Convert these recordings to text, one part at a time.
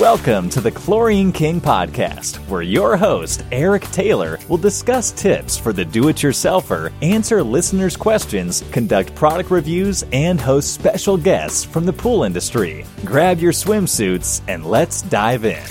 Welcome to the Chlorine King podcast, where your host, Eric Taylor, will discuss tips for the do it yourselfer, answer listeners' questions, conduct product reviews, and host special guests from the pool industry. Grab your swimsuits and let's dive in.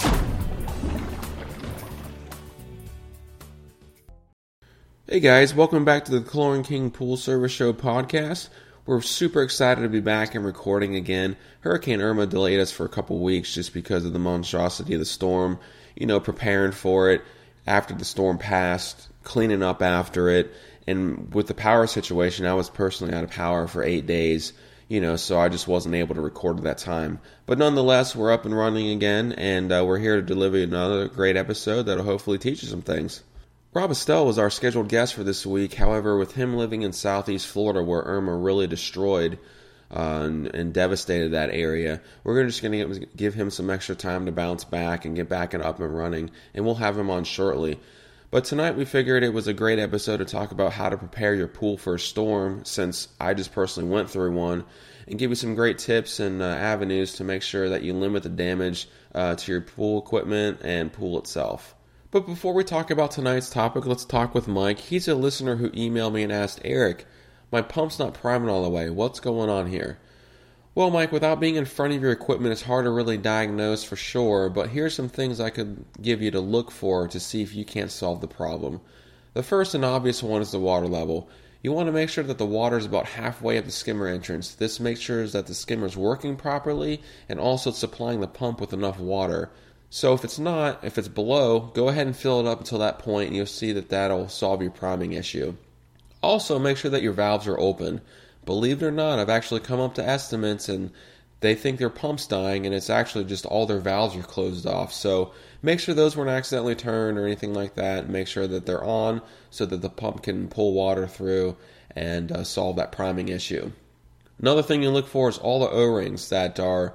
Hey guys, welcome back to the Chlorine King Pool Service Show podcast. We're super excited to be back and recording again. Hurricane Irma delayed us for a couple weeks just because of the monstrosity of the storm, you know, preparing for it after the storm passed, cleaning up after it. And with the power situation, I was personally out of power for eight days, you know, so I just wasn't able to record at that time. But nonetheless, we're up and running again, and uh, we're here to deliver another great episode that'll hopefully teach you some things. Rob Estelle was our scheduled guest for this week. However, with him living in southeast Florida, where Irma really destroyed uh, and, and, devastated that area, we're just going to give him some extra time to bounce back and get back and up and running, and we'll have him on shortly. But tonight we figured it was a great episode to talk about how to prepare your pool for a storm, since I just personally went through one, and give you some great tips and uh, avenues to make sure that you limit the damage uh, to your pool equipment and pool itself. But before we talk about tonight's topic, let's talk with Mike. He's a listener who emailed me and asked, Eric, my pump's not priming all the way. What's going on here? Well, Mike, without being in front of your equipment, it's hard to really diagnose for sure, but here's some things I could give you to look for to see if you can't solve the problem. The first and obvious one is the water level. You want to make sure that the water is about halfway up the skimmer entrance. This makes sure that the skimmer is working properly and also supplying the pump with enough water. So if it's not, if it's below, go ahead and fill it up until that point, and you'll see that that'll solve your priming issue. Also, make sure that your valves are open. Believe it or not, I've actually come up to estimates and they think their pump's dying, and it's actually just all their valves are closed off. So make sure those weren't accidentally turned or anything like that. Make sure that they're on so that the pump can pull water through and uh, solve that priming issue. Another thing you look for is all the O-rings that are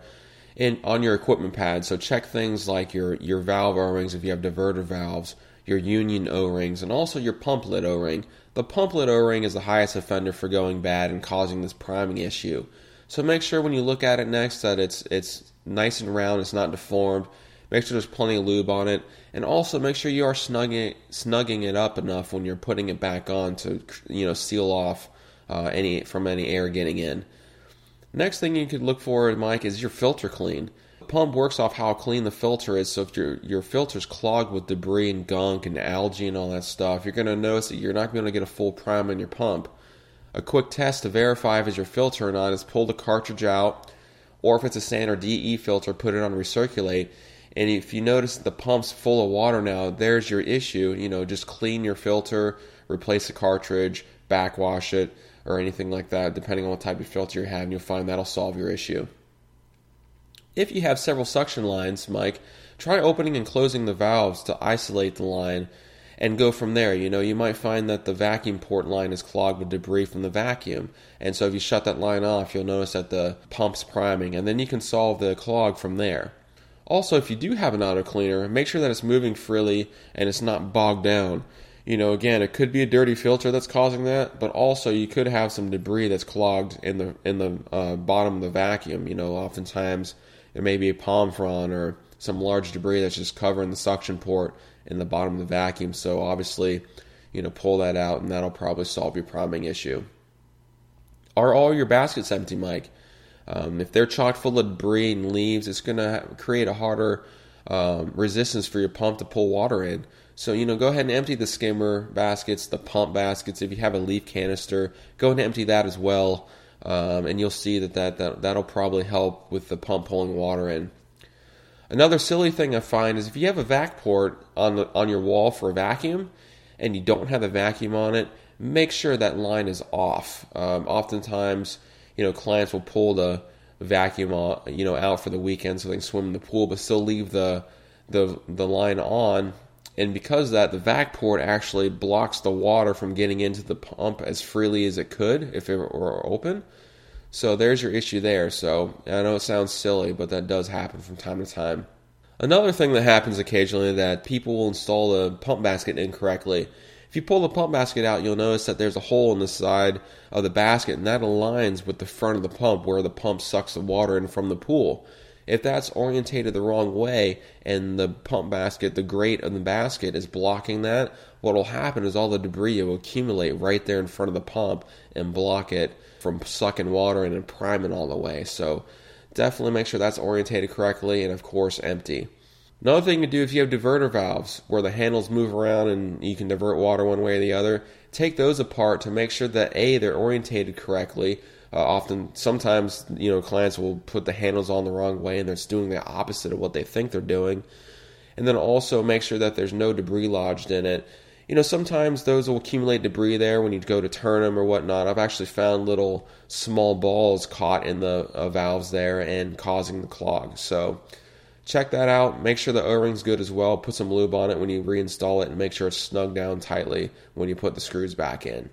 in on your equipment pad. So check things like your your valve O-rings if you have diverter valves, your union O-rings, and also your pump lid O-ring. The pump lid O-ring is the highest offender for going bad and causing this priming issue. So make sure when you look at it next that it's it's nice and round, it's not deformed. Make sure there's plenty of lube on it, and also make sure you are snugging snugging it up enough when you're putting it back on to you know seal off uh, any from any air getting in. Next thing you could look for, Mike, is your filter clean. The pump works off how clean the filter is. So if your your filter's clogged with debris and gunk and algae and all that stuff, you're going to notice that you're not going to get a full prime on your pump. A quick test to verify if it's your filter or not is pull the cartridge out, or if it's a sand or DE filter, put it on recirculate. And if you notice the pump's full of water now, there's your issue. You know, just clean your filter, replace the cartridge, backwash it or anything like that, depending on what type of filter you have, and you'll find that'll solve your issue. If you have several suction lines, Mike, try opening and closing the valves to isolate the line and go from there. You know, you might find that the vacuum port line is clogged with debris from the vacuum. And so if you shut that line off, you'll notice that the pump's priming, and then you can solve the clog from there. Also, if you do have an auto cleaner, make sure that it's moving freely and it's not bogged down you know, again, it could be a dirty filter that's causing that, but also you could have some debris that's clogged in the in the uh, bottom of the vacuum. You know, oftentimes it may be a palm frond or some large debris that's just covering the suction port in the bottom of the vacuum. So obviously, you know, pull that out, and that'll probably solve your priming issue. Are all your baskets empty, Mike? Um, if they're chock full of debris and leaves, it's going to create a harder um, resistance for your pump to pull water in. So, you know, go ahead and empty the skimmer baskets, the pump baskets. If you have a leaf canister, go and empty that as well. Um, and you'll see that, that, that that'll probably help with the pump pulling water in. Another silly thing I find is if you have a vac port on the, on your wall for a vacuum and you don't have a vacuum on it, make sure that line is off. Um, oftentimes, you know, clients will pull the vacuum, you know, out for the weekend so they can swim in the pool, but still leave the the the line on and because that, the vac port actually blocks the water from getting into the pump as freely as it could if it were open. So there's your issue there. So I know it sounds silly, but that does happen from time to time. Another thing that happens occasionally that people will install the pump basket incorrectly. If you pull the pump basket out, you'll notice that there's a hole in the side of the basket, and that aligns with the front of the pump where the pump sucks the water in from the pool. If that's orientated the wrong way and the pump basket, the grate of the basket is blocking that, what will happen is all the debris will accumulate right there in front of the pump and block it from sucking water in and priming all the way. So definitely make sure that's orientated correctly and of course empty. Another thing to do if you have diverter valves where the handles move around and you can divert water one way or the other, take those apart to make sure that A, they're orientated correctly. Uh, often, sometimes, you know, clients will put the handles on the wrong way and they're doing the opposite of what they think they're doing. And then also make sure that there's no debris lodged in it. You know, sometimes those will accumulate debris there when you go to turn them or whatnot. I've actually found little small balls caught in the uh, valves there and causing the clog. So, check that out. Make sure the O-ring's good as well. Put some lube on it when you reinstall it and make sure it's snug down tightly when you put the screws back in.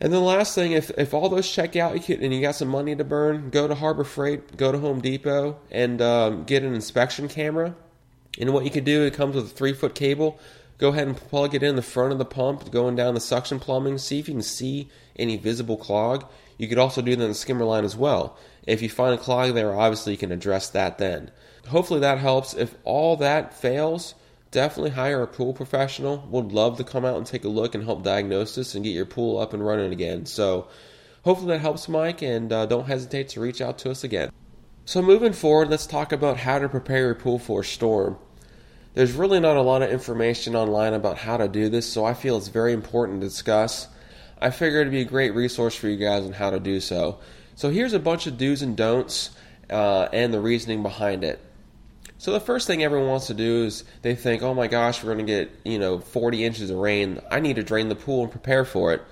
And then the last thing, if, if all those check out you and you got some money to burn, go to Harbor Freight, go to Home Depot, and um, get an inspection camera. And what you could do, it comes with a three foot cable. Go ahead and plug it in the front of the pump, going down the suction plumbing. See if you can see any visible clog. You could also do that in the skimmer line as well. If you find a clog there, obviously you can address that then hopefully that helps. If all that fails, definitely hire a pool professional. Would love to come out and take a look and help diagnose this and get your pool up and running again. So hopefully that helps, Mike, and uh, don't hesitate to reach out to us again. So moving forward, let's talk about how to prepare your pool for a storm. There's really not a lot of information online about how to do this, so I feel it's very important to discuss. I figure it'd be a great resource for you guys on how to do so. So here's a bunch of do's and don'ts uh, and the reasoning behind it. So the first thing everyone wants to do is they think, "Oh my gosh, we're going to get, you know, 40 inches of rain. I need to drain the pool and prepare for it."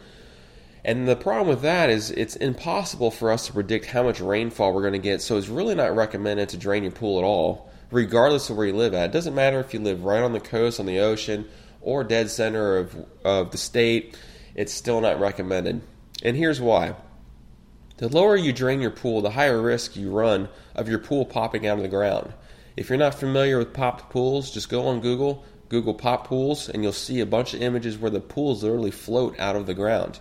And the problem with that is it's impossible for us to predict how much rainfall we're going to get. So it's really not recommended to drain your pool at all, regardless of where you live at. It doesn't matter if you live right on the coast, on the ocean, or dead center of of the state. It's still not recommended. And here's why. The lower you drain your pool, the higher risk you run of your pool popping out of the ground. If you're not familiar with popped pools, just go on Google, Google pop pools, and you'll see a bunch of images where the pools literally float out of the ground.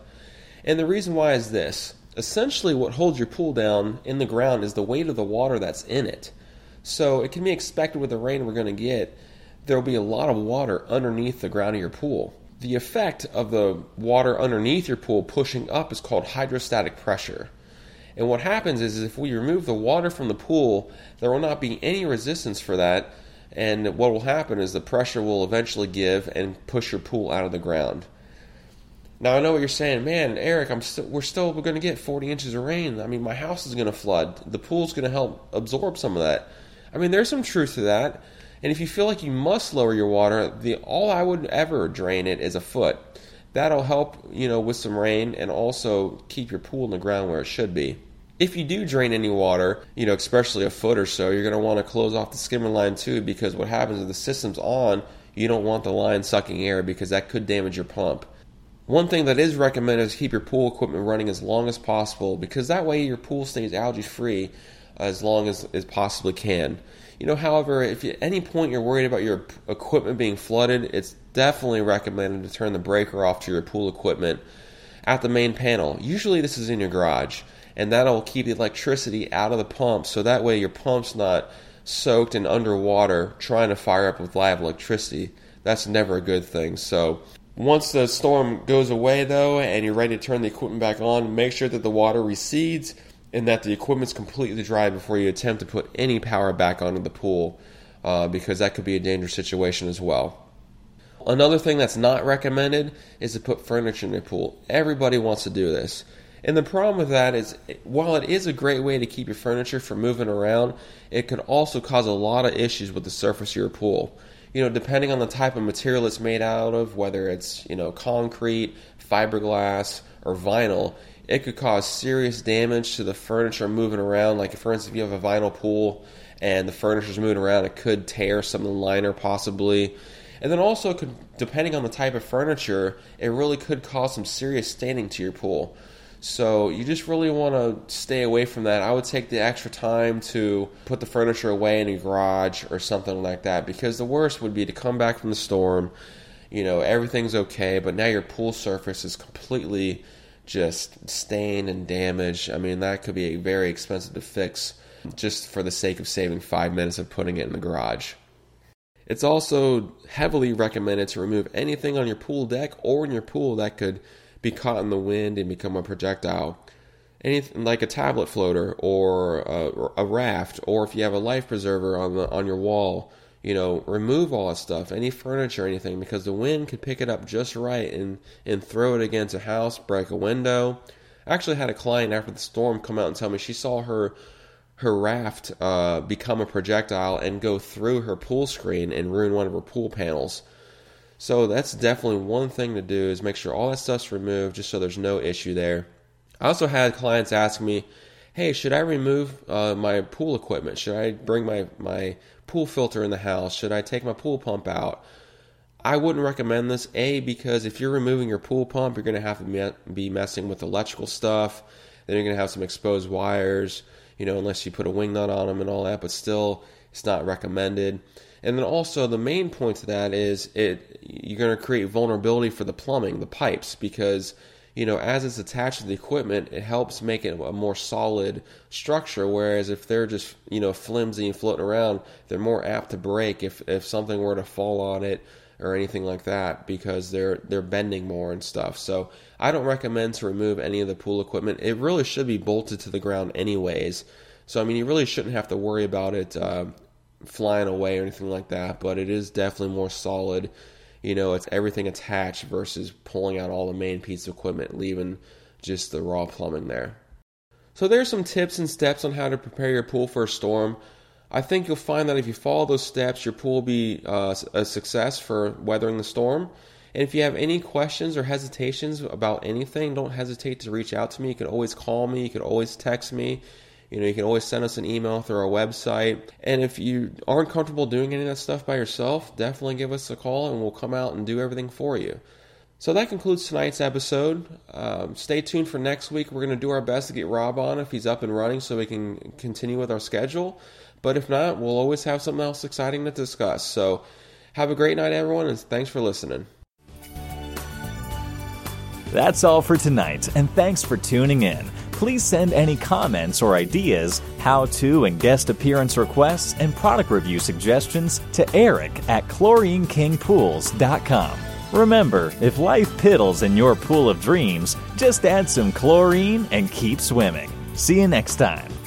And the reason why is this essentially, what holds your pool down in the ground is the weight of the water that's in it. So it can be expected with the rain we're going to get, there will be a lot of water underneath the ground of your pool. The effect of the water underneath your pool pushing up is called hydrostatic pressure. And what happens is, is if we remove the water from the pool, there will not be any resistance for that. And what will happen is the pressure will eventually give and push your pool out of the ground. Now I know what you're saying, man, Eric. I'm we're still going to get 40 inches of rain. I mean, my house is going to flood. The pool's going to help absorb some of that. I mean, there's some truth to that. And if you feel like you must lower your water, the all I would ever drain it is a foot that'll help you know with some rain and also keep your pool in the ground where it should be. If you do drain any water you know especially a foot or so you're going to want to close off the skimmer line too because what happens if the system's on you don't want the line sucking air because that could damage your pump. One thing that is recommended is keep your pool equipment running as long as possible because that way your pool stays algae free as long as as possibly can you know, however, if at any point you're worried about your equipment being flooded, it's definitely recommended to turn the breaker off to your pool equipment at the main panel. Usually, this is in your garage, and that'll keep the electricity out of the pump so that way your pump's not soaked and underwater trying to fire up with live electricity. That's never a good thing. So, once the storm goes away, though, and you're ready to turn the equipment back on, make sure that the water recedes and that the equipment's completely dry before you attempt to put any power back onto the pool uh, because that could be a dangerous situation as well. Another thing that's not recommended is to put furniture in your pool. Everybody wants to do this. And the problem with that is, while it is a great way to keep your furniture from moving around, it can also cause a lot of issues with the surface of your pool. You know, depending on the type of material it's made out of, whether it's, you know, concrete, fiberglass, or vinyl, it could cause serious damage to the furniture moving around. Like, for instance, if you have a vinyl pool and the furniture's moving around, it could tear some of the liner possibly. And then also, could, depending on the type of furniture, it really could cause some serious staining to your pool. So you just really want to stay away from that. I would take the extra time to put the furniture away in your garage or something like that because the worst would be to come back from the storm, you know, everything's okay, but now your pool surface is completely just stained and damaged. I mean, that could be very expensive to fix. just for the sake of saving five minutes of putting it in the garage. It's also heavily recommended to remove anything on your pool deck or in your pool that could be caught in the wind and become a projectile. Anything like a tablet floater or a, a raft, or if you have a life preserver on the on your wall, you know, remove all that stuff, any furniture, anything, because the wind could pick it up just right and and throw it against a house, break a window. I actually had a client after the storm come out and tell me she saw her her raft uh, become a projectile and go through her pool screen and ruin one of her pool panels. So that's definitely one thing to do is make sure all that stuff's removed just so there's no issue there. I also had clients ask me, "Hey, should I remove uh, my pool equipment? Should I bring my my pool filter in the house? Should I take my pool pump out?" I wouldn't recommend this. A because if you're removing your pool pump, you're going to have to be messing with electrical stuff. Then you're going to have some exposed wires you know, unless you put a wing nut on them and all that, but still, it's not recommended. And then also the main point to that is it you're going to create vulnerability for the plumbing, the pipes, because you know as it's attached to the equipment, it helps make it a more solid structure. Whereas if they're just you know flimsy and floating around, they're more apt to break if if something were to fall on it or anything like that because they're they're bending more and stuff. So I don't recommend to remove any of the pool equipment. It really should be bolted to the ground anyways. So I mean, you really shouldn't have to worry about it uh, flying away or anything like that. But it is definitely more solid. You know, it's everything attached versus pulling out all the main piece of equipment, leaving just the raw plumbing there. So there's some tips and steps on how to prepare your pool for a storm. I think you'll find that if you follow those steps, your pool will be uh, a success for weathering the storm. And if you have any questions or hesitations about anything, don't hesitate to reach out to me. You can always call me, you can always text me. You know, you can always send us an email through our website. And if you aren't comfortable doing any of that stuff by yourself, definitely give us a call and we'll come out and do everything for you. So that concludes tonight's episode. Um, stay tuned for next week. We're going to do our best to get Rob on if he's up and running so we can continue with our schedule. But if not, we'll always have something else exciting to discuss. So have a great night, everyone, and thanks for listening. That's all for tonight, and thanks for tuning in. Please send any comments or ideas, how to and guest appearance requests, and product review suggestions to Eric at chlorinekingpools.com. Remember, if life piddles in your pool of dreams, just add some chlorine and keep swimming. See you next time.